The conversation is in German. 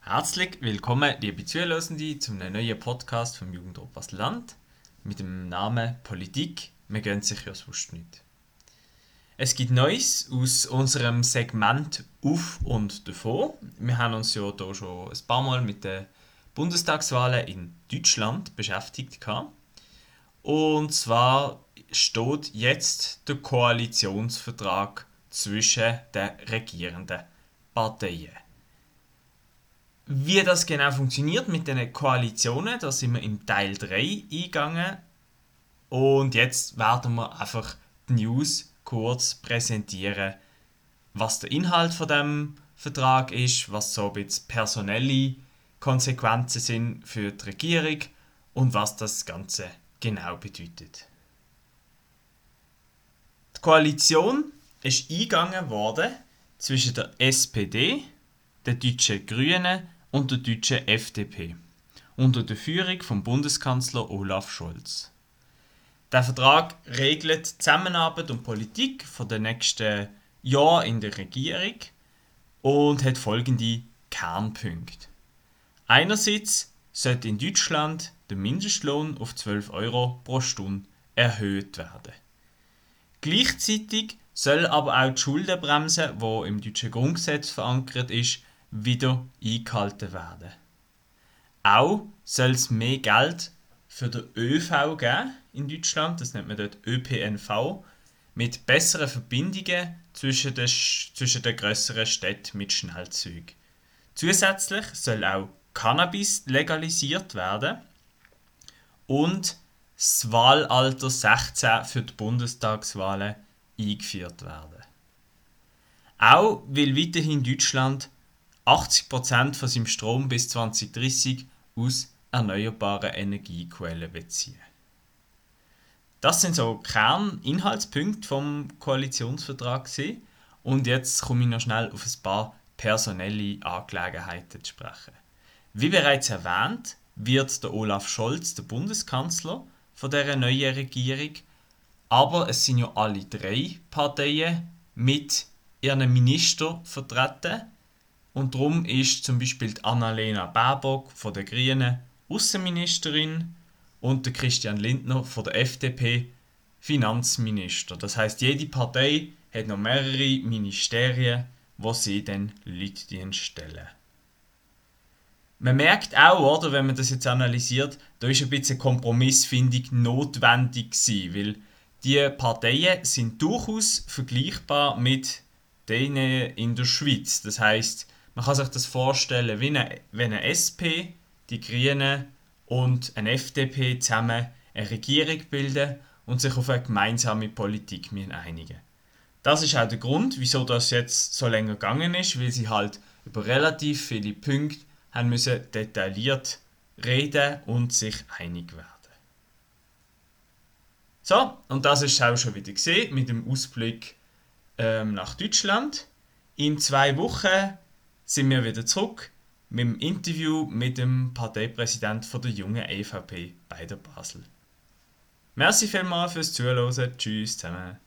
Herzlich willkommen, liebe Zuhörende, zum neuen Podcast vom Jugendrat Basel-Land mit dem Namen Politik. Wir gehen sich ja sonst nicht. Es gibt Neues aus unserem Segment Auf und davor. Wir haben uns ja hier schon ein paar Mal mit den Bundestagswahlen in Deutschland beschäftigt. Und zwar steht jetzt der Koalitionsvertrag zwischen den regierenden Parteien. Wie das genau funktioniert mit den Koalitionen, da sind wir im Teil 3 eingegangen. Und jetzt werden wir einfach die News kurz präsentieren, was der Inhalt von dem Vertrag ist, was so ein bisschen personelle Konsequenzen sind für die Regierung und was das Ganze genau bedeutet. Die Koalition ist eingegangen worden zwischen der SPD, der Deutschen Grünen und der deutschen FDP unter der Führung vom Bundeskanzler Olaf Scholz. Der Vertrag regelt Zusammenarbeit und Politik für den nächsten Jahr in der Regierung und hat folgende Kernpunkte. Einerseits sollte in Deutschland der Mindestlohn auf 12 Euro pro Stunde erhöht werden. Gleichzeitig soll aber auch die Schuldenbremse, die im deutschen Grundgesetz verankert ist, wieder eingehalten werden. Auch soll es mehr Geld für den ÖV geben in Deutschland, das nennt man dort ÖPNV, mit besseren Verbindungen zwischen den, zwischen den grösseren Städten mit Schnellzügen. Zusätzlich soll auch Cannabis legalisiert werden und das Wahlalter 16 für die Bundestagswahlen eingeführt werden. Auch will weiterhin Deutschland 80% von seinem Strom bis 2030 aus erneuerbaren Energiequellen beziehen. Das sind so Kerninhaltspunkte vom Koalitionsvertrag und jetzt komme ich noch schnell auf ein paar personelle Angelegenheiten zu sprechen. Wie bereits erwähnt, wird der Olaf Scholz der Bundeskanzler von der neuen Regierung, aber es sind ja alle drei Parteien mit ihren Minister vertreten und darum ist zum Beispiel Annalena Baerbock von der Grünen Außenministerin und der Christian Lindner von der FDP Finanzminister. Das heißt, jede Partei hat noch mehrere Ministerien, wo sie dann Leute stellen. Man merkt auch, oder, wenn man das jetzt analysiert, da ist ein bisschen Kompromissfindung notwendig gewesen, weil die Parteien sind durchaus vergleichbar mit denen in der Schweiz. Das heißt, man kann sich das vorstellen, wie eine, wenn eine SP, die Grünen und eine FDP zusammen eine Regierung bilden und sich auf eine gemeinsame Politik einigen Das ist auch der Grund, wieso das jetzt so länger gegangen ist, weil sie halt über relativ viele Punkte haben müssen detailliert reden und sich einig werden. So, und das ist auch schon wieder gesehen mit dem Ausblick ähm, nach Deutschland. In zwei Wochen sind wir wieder zurück mit dem Interview mit dem Parteipräsidenten der jungen EVP bei der Basel. Merci vielmals fürs Zuhören. Tschüss zusammen.